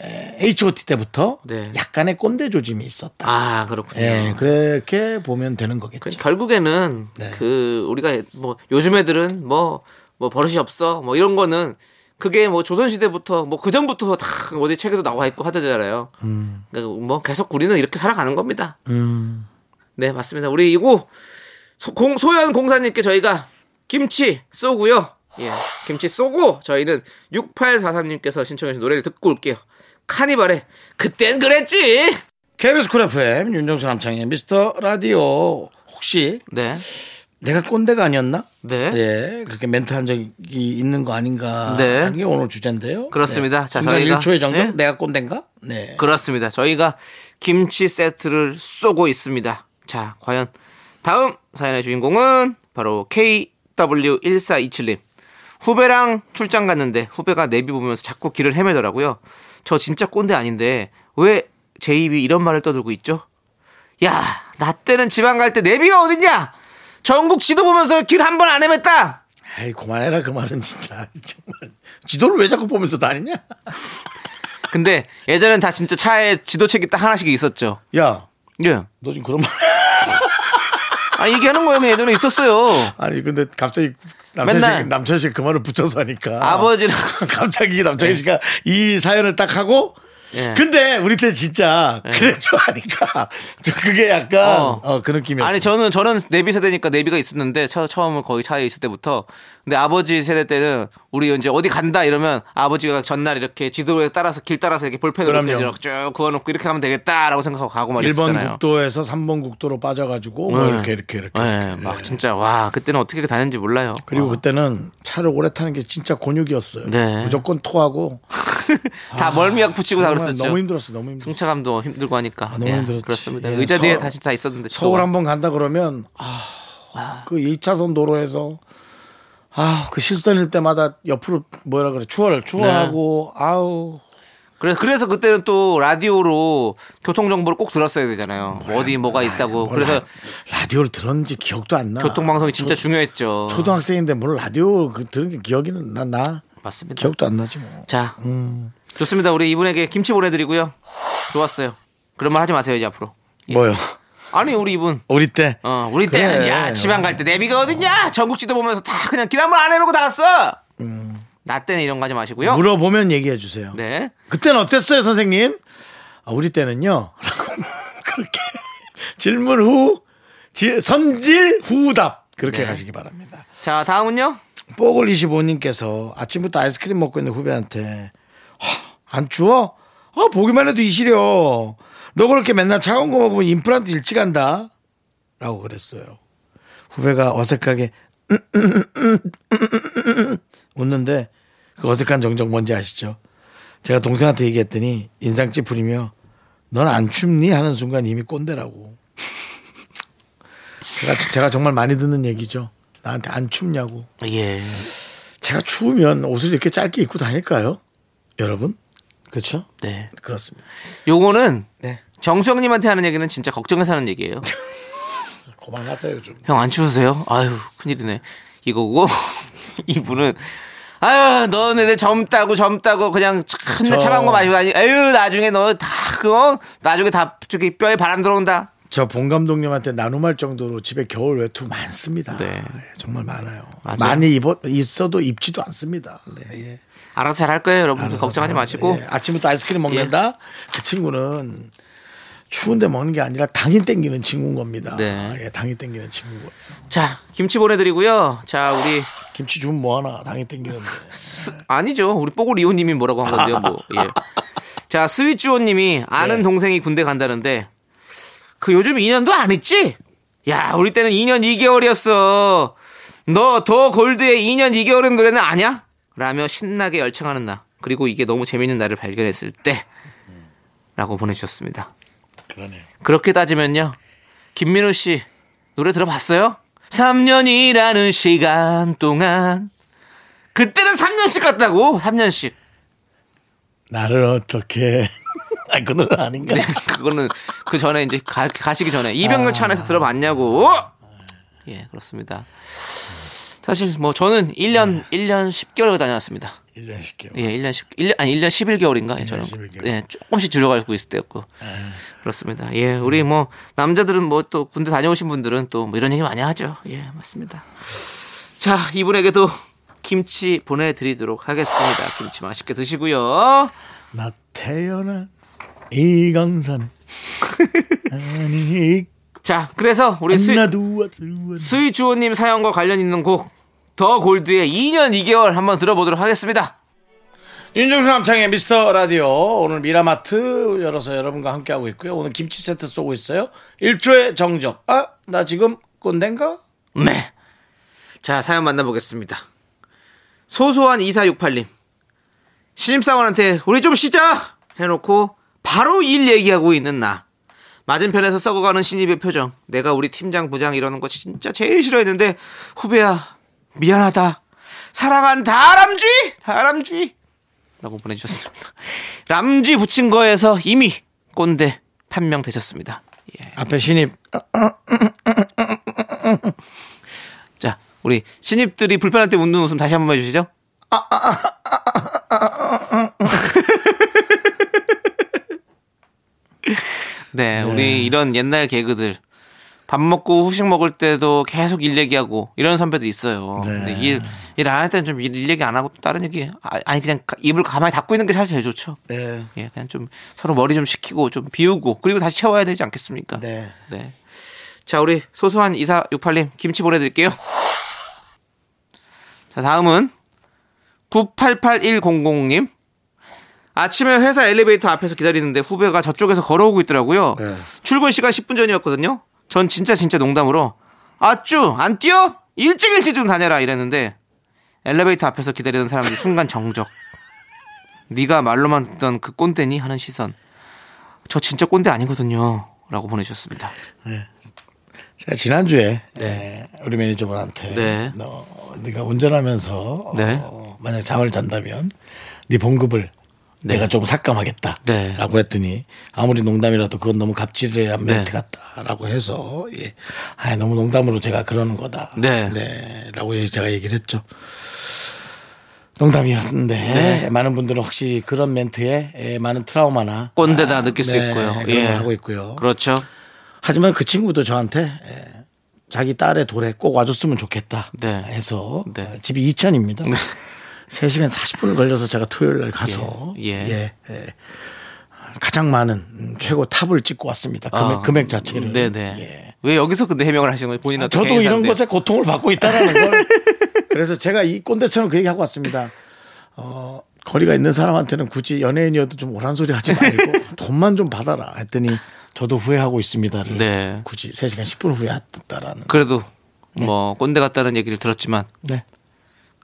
H.O.T 때부터 네. 약간의 꼰대 조짐이 있었다. 아 그렇군요. 예, 그렇게 보면 되는 거겠죠. 그 결국에는 네. 그 우리가 뭐 요즘 애들은 뭐뭐 버릇이 없어 뭐 이런 거는 그게 뭐 조선 시대부터 뭐 그 전부터 다 어디 책에도 나와 있고 하더잖아요. 그러니까 뭐 계속 우리는 이렇게 살아가는 겁니다. 음, 네 맞습니다. 우리 소, 공, 소연 공사님께 저희가 김치 쏘고요. 예, 김치 쏘고 저희는 6843님께서 신청하신 노래를 듣고 올게요. 카니발의 그땐 그랬지. KBS 쿨 FM 윤정수 남창희의 미스터 라디오 혹시 네, 내가 꼰대가 아니었나? 네. 예, 그렇게 멘트 한 적이 있는 거 아닌가 네. 하는 게 오늘 주제인데요. 그렇습니다. 네. 자, 순간 저희가- 1초의 정적 네. 내가 꼰대인가? 네. 그렇습니다. 저희가 김치 세트를 쏘고 있습니다. 자, 과연 다음 사연의 주인공은 바로 KW1427님. 후배랑 출장 갔는데 후배가 내비 보면서 자꾸 길을 헤매더라고요. 저 진짜 꼰대 아닌데 왜 제 입이 이런 말을 떠들고 있죠? 야, 나 때는 지방 갈 때 내비가 어딨냐? 전국 지도 보면서 길 한 번 안 헤맸다. 아이 그만해라 그 말은 진짜 정말 지도를 왜 자꾸 보면서 다니냐? 근데 예전엔 다 진짜 차에 지도책이 딱 하나씩 있었죠. 야, 예. 너 지금 그런 말 아, 얘기하는 거예요. 예전에 있었어요. 아니 근데 갑자기 남철 맨날. 씨 남철 씨그 말을 붙여서 하니까 아버지랑 갑자기 남창희 씨가 이 사연을 딱 하고 예. 근데 우리 때 진짜 그랬죠 하니까 저 그게 약간 어. 어, 그 느낌이었어. 아니 저는 저는 내비 세대니까 내비가 있었는데 처, 처음은 거기 차에 있을 때부터 근데 아버지 세대 때는 우리 이제 어디 간다 이러면 아버지가 전날 이렇게 지도에 따라서 길 따라서 이렇게 볼펜으로. 이렇게 쭉 그어놓고 이렇게 하면 되겠다라고 생각하고 가고 막 1번 이랬잖아요. 국도에서 3번 국도로 빠져가지고 뭐 네. 이렇게 이렇게 이렇게. 네, 막 진짜 와 그때는 어떻게 다녔는지 몰라요. 그리고 어. 그때는 차를 오래 타는 게 진짜 곤욕이었어요. 네. 무조건 토하고 다 멀미약 붙이고 다 그랬었죠. 너무 힘들었어, 너무 힘들었어. 승차감도 힘들고 하니까. 너무 예, 힘들었지. 그렇습니다. 예, 의자 뒤에 서- 다시 다 있었는데 서울. 한번 간다 그러면 아, 그 2차선 도로에서 아, 그 실선일 때마다 옆으로 뭐라 그래 추월 추월하고 네. 아우 그래서 그래서 그때는 또 라디오로 교통 정보를 꼭 들었어야 되잖아요. 어디 뭐가 있다고. 뭘 그래서 라- 라디오를 들었는지 기억도 안 나. 교통 방송이 진짜 초- 중요했죠. 초등학생인데 뭘 라디오 그 들은 게 기억이는 나, 나 맞습니다. 기억도 안 나지 뭐. 자, 좋습니다. 우리 이분에게 김치 보내드리고요. 좋았어요. 그런 말 하지 마세요 이제 앞으로. 예. 뭐요? 아니 우리 이분. 우리 때 어, 우리 그래. 때는 야 지방 갈 때 내비가 어딨냐? 전국지도 보면서 다 그냥 길 한번 안 해보고 다 갔어. 나 때는 이런 거 하지 마시고요. 물어보면 얘기해 주세요. 네. 그때는 어땠어요, 선생님? 아, 우리 때는요. 라고 그렇게 질문 후 지- 선질 후답 그렇게 네. 가시기 바랍니다. 자 다음은요. 뽀글 25님께서 아침부터 아이스크림 먹고 있는 후배한테 "하, 안 추워? 아, 보기만 해도 이시려. 너 그렇게 맨날 차가운 거 먹으면 임플란트 일찍 한다. 라고 그랬어요. 후배가 어색하게 음, 음, 음, 음, 웃는데 그 어색한 정적 뭔지 아시죠? 제가 동생한테 얘기했더니 인상 찌푸리며 넌 안 춥니? 하는 순간 이미 꼰대라고. 제가, 제가 정말 많이 듣는 얘기죠. 나한테 안 춥냐고. 예. 제가 추우면 옷을 이렇게 짧게 입고 다닐까요? 여러분? 그렇죠? 네. 그렇습니다. 요거는 네. 정수영님한테 하는 얘기는 진짜 걱정해서 하는 얘기예요. 그만하세요 좀. 형 안 추우세요? 아유 큰일이네. 이거고 이분은 아유 너네 젊다고 젊다고 그냥 참 저- 차가운 거 마시고 다니. 아유 나중에 너 다 그거 나중에 다 저기 뼈에 바람 들어온다. 저 본 감독님한테 나눔할 정도로 집에 겨울 외투 많습니다. 네. 예, 정말 많아요. 맞아요. 많이 입어 있어도 입지도 않습니다. 네, 예. 알아서 잘 할 거예요, 여러분. 걱정하지 잘- 마시고. 예, 아침부터 아이스크림 먹는다. 그 친구는 추운데 먹는 게 아니라 당이 땡기는 친구인 겁니다. 네. 예, 당이 땡기는 친구고. 자 김치 보내드리고요. 자 우리 김치 주면 뭐하나 당이 땡기는데. 스- 아니죠. 우리 뽀글 이호님이 뭐라고 한 건데요, 뭐. 예. 자, 스위주호님이 아는 네. 동생이 군대 간다는데 그 요즘 2년도 안 했지? 야, 우리 때는 2년 2개월이었어. 너 더 골드의 2년 2개월의 노래는 아냐? 라며 신나게 열창하는 나. 그리고 이게 너무 재밌는 나를 발견했을 때. 라고 보내주셨습니다. 그러네. 그렇게 따지면요. 김민호 씨 노래 들어봤어요? 3년이라는 시간 동안 그때는 3년씩 갔다고 3년씩 나를 어떻게? 아그 노래 아닌가? 네, 그거는 그 전에 이제 가, 가시기 전에 이병렬 차 안에서 들어봤냐고 예 그렇습니다 사실 뭐 저는 1년 1년 10개월 다녀왔습니다. 1년 10개월. 예 1년 10 1년 아니 1년 11개월인가? 예, 저는. 11개월. 예 조금씩 줄여가고 있을 때였고. 그렇습니다. 예 우리 뭐 남자들은 뭐 또 군대 다녀오신 분들은 또 뭐 이런 얘기 많이 하죠. 예 맞습니다. 자 이분에게도 김치 보내 드리도록 하겠습니다. 김치 맛있게 드시고요. 나 태어난 이 강산에 아니 자 그래서 우리 수, 스위주호님 사연과 관련 있는 곡 더 골드의 2년 2개월 한번 들어보도록 하겠습니다. 윤정수 남창의 미스터 라디오 오늘 미라마트 열어서 여러분과 함께하고 있고요. 오늘 김치 세트 쏘고 있어요. 1초의 정적. 아, 나 지금 꼰대인가? 네. 자 사연 만나보겠습니다. 소소한 2468님 신입사원한테 우리 좀 쉬자 해놓고 바로 일 얘기하고 있는 나. 맞은편에서 썩어가는 신입의 표정. 내가 우리 팀장 부장 이러는 거 진짜 제일 싫어했는데 후배야 미안하다. 사랑한 다 람쥐 다람쥐 라고 보내주셨습니다. 람쥐 붙인 거에서 이미 꼰대 판명되셨습니다. 예. 앞에 신입. 자 우리 신입들이 불편할 때 웃는 웃음 다시 한번 해주시죠. 네, 우리 이런 옛날 개그들 밥 먹고 후식 먹을 때도 계속 일 얘기하고 이런 선배들 있어요. 근데 일, 일 안 할 때는 좀 일 얘기 안 하고 또 다른 얘기, 아, 아니 그냥 가- 입을 가만히 닫고 있는 게 사실 제일 좋죠. 네. 예, 그냥 좀 서로 머리 좀 식히고 좀 비우고 그리고 다시 채워야 되지 않겠습니까? 네. 네. 자, 우리 소소한 2468님 김치 보내드릴게요. 자, 다음은 988100님. 아침에 회사 엘리베이터 앞에서 기다리는데 후배가 저쪽에서 걸어오고 있더라고요. 네. 출근 시간 10분 전이었거든요. 전 진짜 진짜 농담으로 아쭈 안 뛰어? 일찍 일찍 좀 다녀라 이랬는데 엘리베이터 앞에서 기다리는 사람들이 순간 정적. 네가 말로만 듣던 그 꼰대니 하는 시선. 저 진짜 꼰대 아니거든요. 라고 보내주셨습니다. 제가 지난주에 네, 우리 매니저분한테 네. 너 네가 운전하면서 네. 어, 만약 잠을 잔다면 네 봉급을 내가 좀 삭감하겠다. 네. 라고 했더니 아무리 농담이라도 그건 너무 갑질한 네. 멘트 같다라고 해서 예. 아, 너무 농담으로 제가 그러는 거다. 네. 라고 제가 얘기를 했죠. 농담이었는데 많은 분들은 혹시 그런 멘트에 예, 많은 트라우마나 꼰대다 느낄 수 네, 있고요. 그런 예. 걸 하고 있고요. 그렇죠. 하지만 그 친구도 저한테 에, 자기 딸의 돌에 꼭 와줬으면 좋겠다 네. 해서 네. 어, 집이 이천입니다. 3시간 40분을 걸려서 제가 토요일 날 가서 예. 예. 예, 예. 가장 많은 음, 최고 탑을 찍고 왔습니다. 금액, 아, 금액 자체를. 네네. 예. 왜 여기서 근데 해명을 하시는 거예요? 본인은 저도 이런 것에 고통을 받고 있다라는 걸. 그래서 제가 이 꼰대처럼 그 얘기 하고 왔습니다. 어, 거리가 있는 사람한테는 굳이 연예인이어도 좀 오란 소리 하지 말고 돈만 좀 받아라 했더니 저도 후회하고 있습니다를 네. 굳이 3시간 10분 후에 했다라는. 그래도 뭐 꼰대 같다는 얘기를 들었지만 네.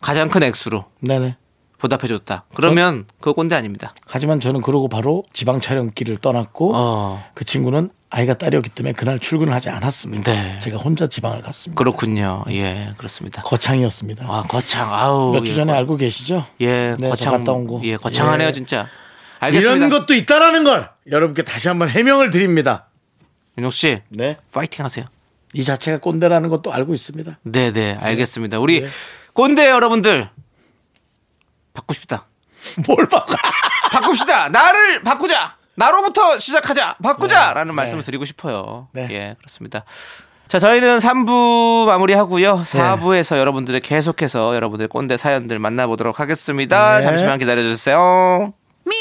가장 큰 액수로 네네. 보답해줬다. 그러면 그거 꼰대 아닙니다. 하지만 저는 그러고 바로 지방 촬영길을 떠났고 어. 그 친구는 아이가 딸이었기 때문에 그날 출근을 하지 않았습니다. 네. 제가 혼자 지방을 갔습니다. 그렇군요. 예, 그렇습니다. 거창이었습니다. 아 거창. 아우. 몇주 예, 전에 거- 알고 계시죠? 예, 네, 저 거창. 갔다 온 거. 예, 거창하네요 예. 진짜. 알겠습니다. 이런 것도 있다라는 걸 여러분께 다시 한번 해명을 드립니다. 윤정 씨, 네. 파이팅 하세요. 이 자체가 꼰대라는 것도 알고 있습니다. 네, 네, 알겠습니다. 우리 네. 꼰대 여러분들 바꾸십시다. 뭘 바꿔? 바꿉시다. 나를 바꾸자. 나로부터 시작하자. 바꾸자라는 말씀을 드리고 싶어요. 네. 예, 그렇습니다. 자, 저희는 3부 마무리하고요. 4부에서 여러분들의 계속해서 여러분들의 꼰대 사연들 만나보도록 하겠습니다. 네. 잠시만 기다려 주세요. Me,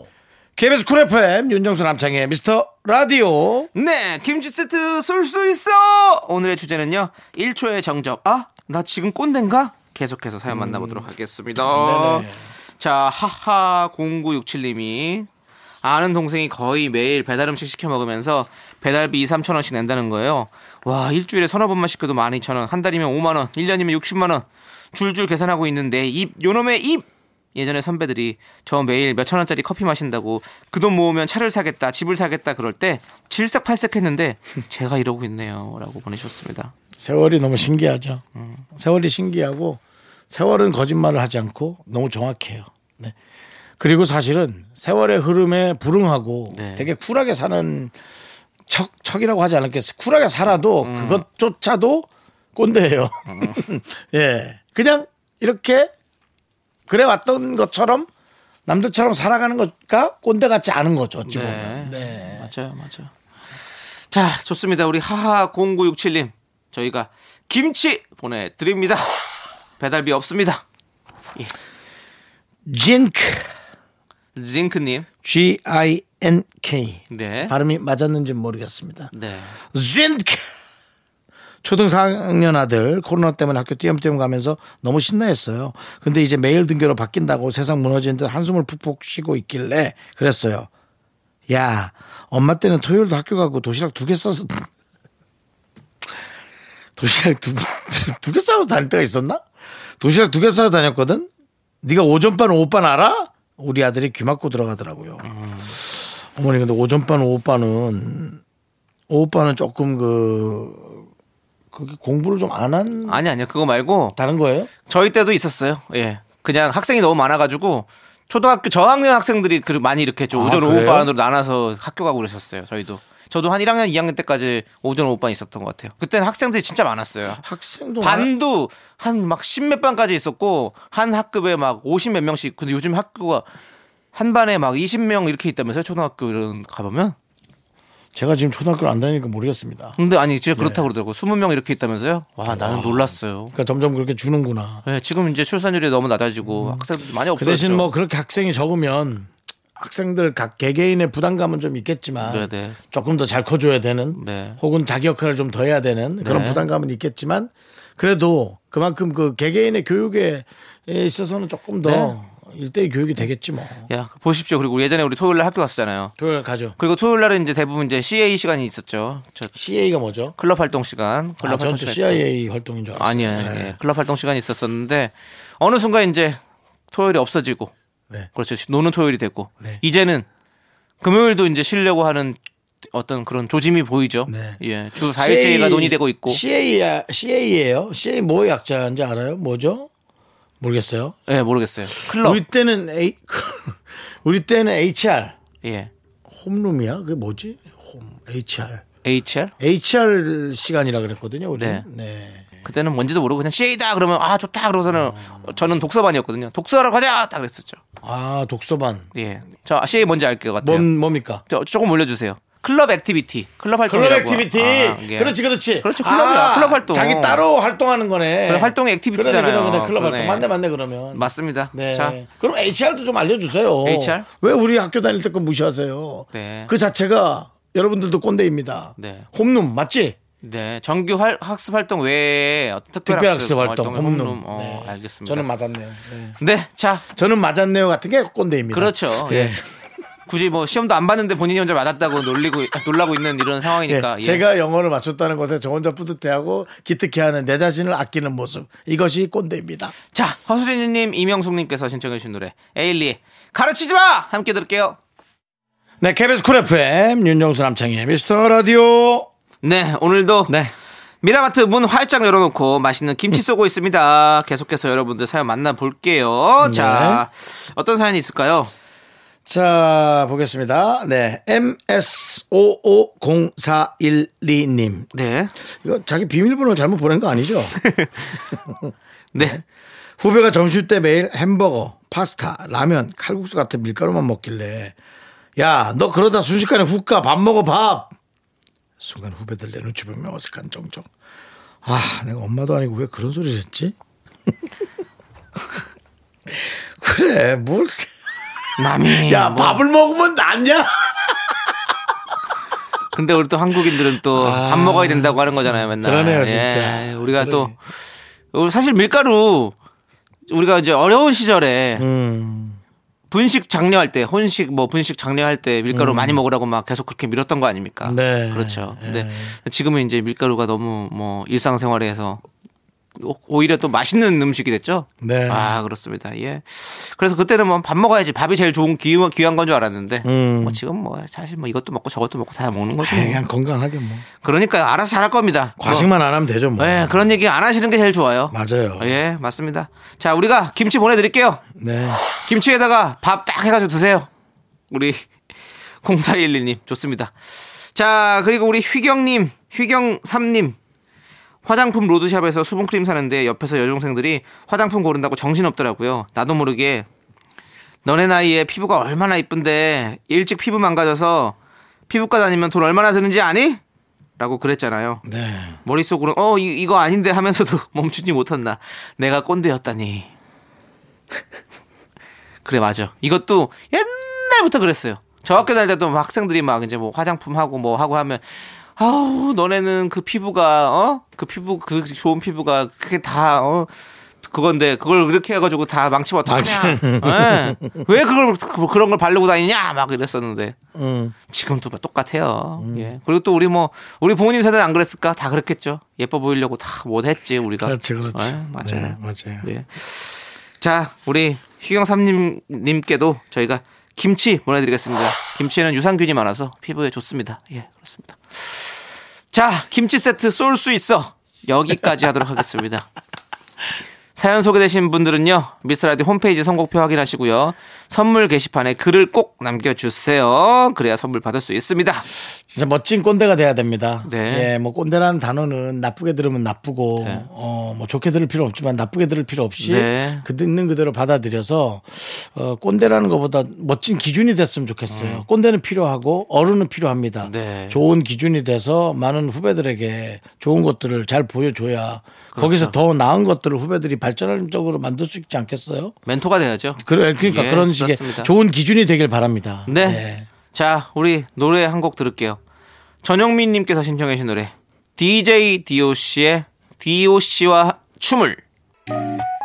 KBS 쿨 FM 윤정수 남창희의 미스터 라디오 네, 김치 세트 쏠 수 있어! 오늘의 주제는요, 1초의 정적. 아, 나 지금 꼰대인가? 계속해서 사연 만나보도록 하겠습니다. 자, 하하 0967님이 아는 동생이 거의 매일 배달 음식 시켜 먹으면서 배달비 2, 3천 원씩 낸다는 거예요. 와, 일주일에 서너 번만 시켜도 12,000원, 한 달이면 5만 원, 1년이면 60만 원. 줄줄 계산하고 있는데 입 요놈의 입 예전에 선배들이 저 매일 몇천 원짜리 커피 마신다고 그 돈 모으면 차를 사겠다 집을 사겠다 그럴 때 질색팔색 했는데 제가 이러고 있네요라고 보내셨습니다. 세월이 너무 신기하죠. 세월이 신기하고 세월은 거짓말을 하지 않고 너무 정확해요. 네. 그리고 사실은 세월의 흐름에 불응하고 네. 되게 쿨하게 사는 척, 척이라고 하지 않았겠어요. 쿨하게 살아도 그것조차도 꼰대예요. 예. 그냥 이렇게 그래 왔던 것처럼 남들처럼 살아가는 것과 꼰대 같지 않은 거죠. 어찌 보면. 네. 맞아요, 맞아요. 자, 좋습니다. 우리 하하 0967님 저희가 김치 보내드립니다. 배달비 없습니다. 진크 징크님, G-I-N-K 네, 발음이 맞았는지 모르겠습니다. 네, 진크 초등 4학년 아들 코로나 때문에 학교 띄엄띄엄 가면서 너무 신나했어요. 근데 이제 매일 등교로 바뀐다고 세상 무너지는 듯 한숨을 푹푹 쉬고 있길래 그랬어요. 야, 엄마 때는 토요일도 학교 가고 도시락 두 개 싸서 도시락 두 두 개 싸서 다닐 때가 있었나? 도시락 두 개 싸서 다녔거든. 네가 오전반 오후반 알아? 우리 아들이 귀 막고 들어가더라고요. 어머니 근데 오전반 오후반은 오후반은 조금 그 공부를 좀 안 한 아니 아니요 그거 말고 다른 거예요? 저희 때도 있었어요. 예. 그냥 학생이 너무 많아가지고 초등학교 저학년 학생들이 그 많이 이렇게 좀 아, 오전 그래요? 오후 반으로 나눠서 학교 가고 그랬었어요. 저희도. 저도 한 1학년, 2학년 때까지 오전 오후반 있었던 것 같아요. 그때는 학생들이 진짜 많았어요. 학생도 반도 한 막 십몇 반까지 있었고 한 학급에 막 오십 몇 명씩. 근데 요즘 학교가 한 반에 막 20명 이렇게 있다면서요. 초등학교 이런 가보면. 제가 지금 초등학교를 안 다니니까 모르겠습니다. 근데 아니 네. 진짜 그렇다고 그러더라고요. 20명 이렇게 있다면서요. 와 나는 놀랐어요. 그러니까 점점 그렇게 주는구나. 네, 지금 이제 출산율이 너무 낮아지고 학생들이 많이 그 없어졌죠. 대신 뭐 그렇게 학생이 적으면 학생들 각 개개인의 부담감은 좀 있겠지만 네네. 조금 더 잘 커줘야 되는 네. 혹은 자기 역할을 좀 더 해야 되는 그런 네. 부담감은 있겠지만 그래도 그만큼 그 개개인의 교육에 있어서는 조금 더 네. 일대일 교육이 되겠지 뭐. 야 보십시오. 그리고 예전에 우리 토요일 날 학교 갔었잖아요. 토요일 가죠. 그리고 토요일 날은 이제 대부분 이제 CA 시간이 있었죠. 저 CA가 뭐죠? 클럽 활동 시간. 클럽 아, 활동 시간 CIA 활동인 줄. 알았어요. 아니에요. 네. 예, 클럽 활동 시간이 있었었는데 어느 순간 이제 토요일이 없어지고 네. 그렇죠. 노는 토요일이 됐고 네. 이제는 금요일도 이제 쉬려고 하는 어떤 그런 조짐이 보이죠. 네. 예, 주 4일째가 논의되고 있고. CA, CA예요. CA 뭐 약자인지 알아요? 뭐죠? 모르겠어요. 예, 모르겠어요. 클럽. 우리 때는 A, 우리 때는 HR 예. 홈룸이야. 그게 뭐지? 홈 HR HR? HR 시간이라 그랬거든요. 우리 네. 네. 그때는 뭔지도 모르고 그냥 CA다 그러면 아 좋다 그러고서는 저는 독서반이었거든요. 독서하러 가자 딱 그랬었죠. 아 독서반. 예. 저 CA 뭔지 알 것 같아요. 뭔 뭡니까? 저 조금 올려주세요. club activity, 클럽 활동이라고. club activity. 아, 예. 그렇지, 그렇지. 그렇죠, 클럽이야. 클럽 활동. 자기 따로 활동하는 거네. 그래, 활동의 activity잖아요. 그러네, 그러네, 클럽 그러네. 활동. 맞네, 맞네, 그러면. 맞습니다. 네. 자, 그럼 HR도 좀 알려주세요. HR? 왜 우리 학교 다닐 때 거 무시하세요? 네. 그 자체가 여러분들도 꼰대입니다. 네. 홈룸 맞지? 네, 정규 활- 학습 활동 외에 어떤 특별, 학습 활동 활동의 홈룸. 홈룸. 어, 네. 알겠습니다. 저는 맞았네요. 네. 네, 자, 저는 맞았네요 같은 게 꼰대입니다. 그렇죠. 예. 예. 굳이 뭐 시험도 안 봤는데 본인이 혼자 맞았다고 놀리고 놀라고 있는 이런 예, 상황이니까. 예. 제가 영어를 맞췄다는 것에 저 혼자 뿌듯해하고 기특해하는 내 자신을 아끼는 모습 이것이 꼰대입니다. 자, 허수진님, 이명숙님께서 신청해주신 노래 에일리의 가르치지 마 함께 들을게요. 네, KBS 쿨 FM 윤정수 남창희 미스터 라디오. 네, 오늘도 네. 미라마트 문 활짝 열어놓고 맛있는 김치 쏘고 있습니다. 계속해서 여러분들 사연 만나볼게요. 네. 자, 어떤 사연이 있을까요? 자, 보겠습니다. 네. MS550412님. 네. 이거 자기 비밀번호 잘못 보낸 거 아니죠? 네. 후배가 점심 때 매일 햄버거, 파스타, 라면, 칼국수 같은 밀가루만 먹길래 야, 너 그러다 순식간에 훅 가. 밥 먹어, 밥. 순간 후배들 내 눈치 보면 어색한 정적. 아, 내가 엄마도 아니고 왜 그런 소리를 했지? 그래, 뭘. 남이. 야, 뭐. 밥을 먹으면 낫냐? 근데 우리 또 한국인들은 또밥 먹어야 된다고 하는 거잖아요, 맨날. 아, 그러네요, 예, 진짜. 우리가 그래. 또 우리 사실 밀가루 우리가 이제 어려운 시절에 음. 분식 장려할 때, 혼식 뭐 분식 장려할 때 밀가루 많이 먹으라고 막 계속 그렇게 밀었던 거 아닙니까? 음. 네. 그렇죠. 예. 근데 지금은 이제 밀가루가 너무 뭐 일상생활에서 오- 오히려 또 맛있는 음식이 됐죠. 네. 아 그렇습니다. 예. 그래서 그때는 뭐 밥 먹어야지 밥이 제일 좋은 귀한, 귀한 건 줄 알았는데 음. 뭐 지금 뭐 사실 뭐 이것도 먹고 저것도 먹고 다 먹는 거죠. 에이, 그냥 건강하게 뭐. 그러니까 알아서 잘할 겁니다. 과식만 안 하면 되죠, 뭐. 뭐, 예, 그런 얘기 안 하시는 게 제일 좋아요. 맞아요. 예, 맞습니다. 자, 우리가 김치 보내드릴게요. 네. 김치에다가 밥 딱 해가지고 드세요. 우리 0412님 좋습니다. 자, 그리고 우리 휘경님, 휘경3님. 화장품 로드샵에서 수분크림 사는데 옆에서 여중생들이 화장품 고른다고 정신없더라고요. 나도 모르게 너네 나이에 피부가 얼마나 이쁜데 일찍 피부 망가져서 피부과 다니면 돈 얼마나 드는지 아니? 라고 그랬잖아요. 네. 머릿속으로 어 이, 거 아닌데 하면서도 멈추지 못한다. 내가 꼰대였다니. 그래 맞아. 이것도 옛날부터 그랬어요. 저 학교 다닐 때도 막 학생들이 막 이제 뭐 화장품 하고 뭐 하고 하면 아우 너네는 그 피부가 어 그 피부 그 좋은 피부가 그게 다 어 그건데 그걸 그렇게 해가지고 다 망치면 어떡하냐? 예. 왜 그걸 그- 그런 걸 바르고 다니냐? 막 이랬었는데 음. 지금도 뭐 똑같아요. 예. 그리고 또 우리 뭐 우리 부모님 세대는 안 그랬을까? 다 그랬겠죠. 예뻐 보이려고 다뭐 했지 우리가. 그렇지, 그렇지. 예, 맞아요. 네, 맞아요. 네. 자, 우리 희경 삼님 님께도 저희가 김치 보내드리겠습니다. 김치에는 유산균이 많아서 피부에 좋습니다. 예, 그렇습니다. 자, 김치 세트 쏠 수 있어. 여기까지 하도록 하겠습니다. 사연 소개되신 분들은요, 미스라디 홈페이지 선곡표 확인하시고요. 선물 게시판에 글을 꼭 남겨주세요. 그래야 선물 받을 수 있습니다. 진짜 멋진 꼰대가 돼야 됩니다. 네. 예, 뭐 꼰대라는 단어는 나쁘게 들으면 나쁘고, 네. 어, 뭐 좋게 들을 필요 없지만 나쁘게 들을 필요 없이 네. 그 있는 그대로 받아들여서 어, 꼰대라는 것보다 멋진 기준이 됐으면 좋겠어요. 꼰대는 필요하고 어른은 필요합니다. 음. 네. 좋은 기준이 돼서 많은 후배들에게 좋은 것들을 잘 보여줘야 그렇죠. 거기서 더 나은 것들을 후배들이 발 전적으로 만들 수 있지 않겠어요? 멘토가 돼야죠. 그래, 그러니까 예, 그런 식의 그렇습니다. 좋은 기준이 되길 바랍니다. 네. 네. 자, 우리 노래 한 곡 들을게요. 전영민 님께서 신청해 주신 노래. DJ DOC의 DOC와 춤을.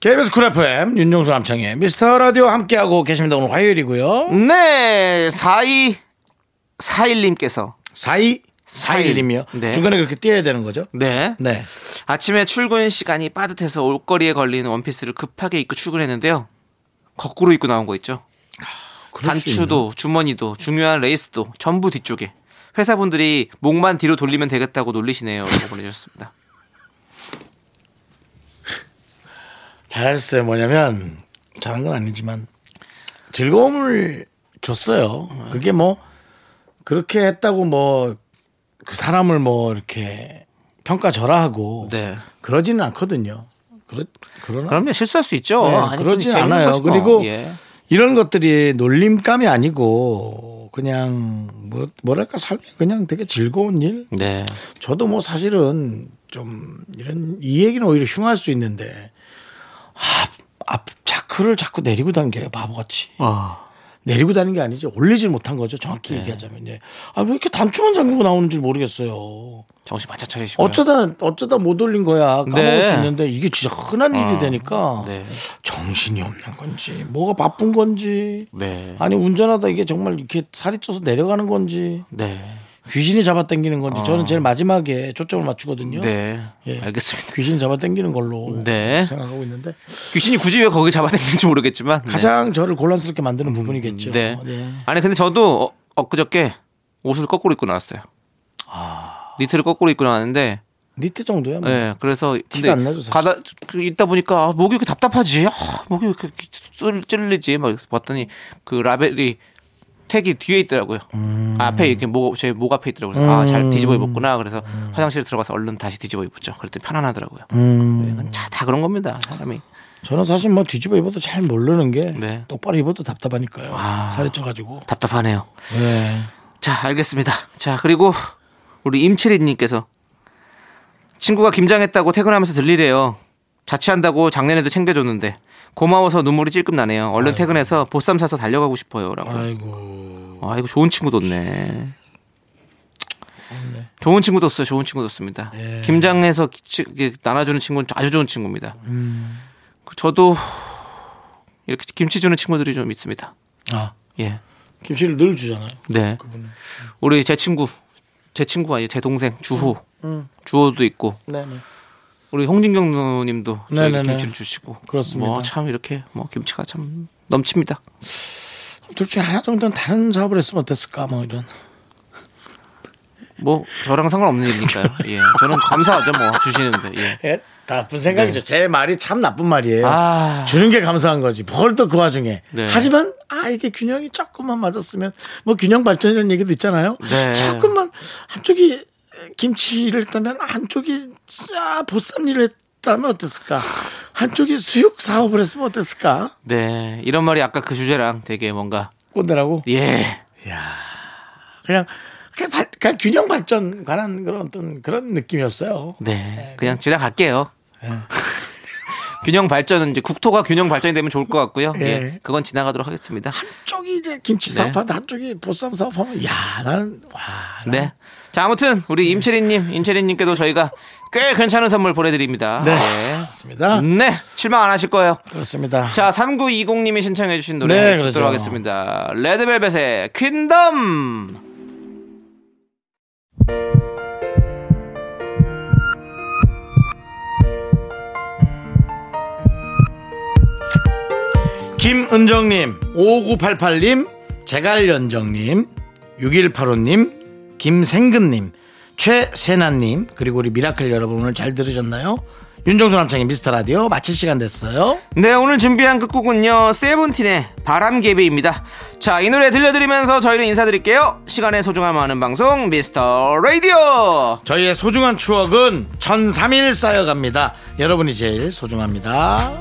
KBS 쿨 FM 윤정수 남창희 미스터 라디오 함께하고 계십니다 오늘 화요일이고요 네, 42 41님께서 42 41이며 네. 중간에 그렇게 띄어야 되는 거죠 네. 네 아침에 출근 시간이 빠듯해서 옷걸이에 걸린 원피스를 급하게 입고 출근했는데요. 거꾸로 입고 나온 거 있죠. 수 단추도 주머니도 중요한 레이스도 전부 뒤쪽에 회사분들이 목만 뒤로 돌리면 되겠다고 놀리시네요. 보내주셨습니다. 잘했어요 뭐냐면 잘한 건 아니지만 즐거움을 줬어요 그게 뭐 그렇게 했다고 뭐 그 사람을 뭐 이렇게 평가절하하고 네. 그러지는 않거든요. 그러, 그러나? 그러면 실수할 수 있죠. 네, 아니, 그러진 않아요. 그리고 예. 이런 것들이 놀림감이 아니고 그냥 뭐 뭐랄까 삶이 그냥 되게 즐거운 일. 네. 저도 뭐 사실은 좀 이런 이 얘기는 오히려 흉할 수 있는데 앞, 앞 차크를 자꾸 내리고 다니게요 바보같이. 어. 내리고 다니는 게 아니죠. 올리질 못한 거죠. 정확히 얘기하자면. 예. 아, 왜 이렇게 단추만 잠그고 나오는지 모르겠어요. 정신 바짝 차리시고. 어쩌다, 어쩌다 못 올린 거야. 까먹을 네. 수 있는데 이게 진짜 흔한 일이 되니까 네. 정신이 없는 건지, 뭐가 바쁜 건지, 네. 아니, 운전하다 이게 정말 이렇게 살이 쪄서 내려가는 건지, 네. 귀신이 잡아당기는 건지, 저는 제일 마지막에 초점을 맞추거든요. 어. 네. 예. 알겠습니다. 귀신이 잡아당기는 걸로 네. 생각하고 있는데 귀신이 굳이 왜 거기 잡아당기는지 모르겠지만. 네. 가장 저를 곤란스럽게 만드는 부분이겠죠. 네. 네. 아니 근데 저도 어, 엊그저께 옷을 거꾸로 입고 나왔어요. 니트를 거꾸로 입고 나왔는데, 니트 정도야. 뭐. 네, 그래서 티가 안 나죠, 사실. 가다 그 있다 보니까 아, 목이 왜 이렇게 답답하지? 아, 목이 왜 이렇게 찔- 찔리지? 막 봤더니 그 라벨이 택이 뒤에 있더라고요. 음. 앞에 이렇게 목, 제 목 앞에 있더라고요. 그래서 아, 잘 뒤집어 입었구나. 그래서 화장실 들어가서 얼른 다시 뒤집어 입었죠. 그랬더니 편안하더라고요. 음. 네, 자, 다 그런 겁니다. 사람이. 저는 사실 뭐 뒤집어 입어도 잘 모르는 게 네. 똑바로 입어도 답답하니까요. 아. 살이 쪄가지고. 답답하네요. 네. 자, 알겠습니다. 자, 그리고 우리 임채리님께서 친구가 김장했다고 퇴근하면서 들리래요. 자취한다고 작년에도 챙겨줬는데 고마워서 눈물이 찔끔 나네요. 얼른 퇴근해서 보쌈 사서 달려가고 싶어요라고. 아이고. 아, 이거 좋은 친구 뒀네. 좋은 친구 뒀어요. 좋은 친구 뒀습니다. 예. 김장해서 나눠주는 친구는 아주 좋은 친구입니다. 음. 그 저도 이렇게 김치 주는 친구들이 좀 있습니다. 아 예. 김치를 늘 주잖아요. 네. 우리 제 친구, 제 친구 아니에요. 제 동생 주호. 음. 주호도 있고 네 네. 우리 홍진경 누님도 네네네. 김치를 주시고 그렇습니다. 뭐 참 이렇게 뭐 김치가 참 넘칩니다. 둘 중에 하나 정도는 다른 사업을 했으면 어땠을까 뭐 이런. 뭐 저랑 상관없는 일이니까요. 예, 저는 감사하죠 뭐 주시는데. 예. 예, 다 나쁜 생각이죠. 제 말이 참 나쁜 말이에요. 아, 주는 게 감사한 거지. 뭘또그 와중에. 네. 하지만 아 이게 균형이 조금만 맞았으면 뭐 균형 발전이라는 얘기도 있잖아요. 네. 조금만 한쪽이 김치를 했다면 한쪽이 아, 보쌈 일을 했다면 어땠을까? 한쪽이 수육 사업을 했으면 어땠을까? 네 이런 말이 아까 그 주제랑 되게 뭔가 꼰대라고. 예, 그냥 그냥, 발- 그냥 균형 발전 관한 그런 어떤 그런 느낌이었어요. 네 그냥 지나갈게요. 균형 발전은 이제 국토가 균형 발전이 되면 좋을 것 같고요. 예, 예. 그건 지나가도록 하겠습니다. 한쪽이 이제 김치 네. 사업하는데 한쪽이 보쌈 사업하면 야 나는 와 나는 네. 자, 아무튼 우리 임채린님, 임채린님께도 저희가 꽤 괜찮은 선물 보내드립니다. 네. 네. 맞습니다. 네, 실망 안 하실 거예요. 그렇습니다. 자, 3920님이 신청해주신 노래 네, 듣도록. 하겠습니다. 레드벨벳의 퀸덤! 김은정님, 5988님, 제갈연정님, 6185님, 김생근님, 최세나님, 그리고 우리 미라클 여러분 오늘 잘 들으셨나요? 윤정수 남창희의 미스터 라디오 마칠 시간 됐어요. 네, 오늘 준비한 끝곡은요, 세븐틴의 바람개비입니다. 자, 이 노래 들려드리면서 저희는 인사드릴게요. 시간의 소중함 아는 방송, 미스터 라디오! 저희의 소중한 추억은 1003일 쌓여갑니다. 여러분이 제일 소중합니다.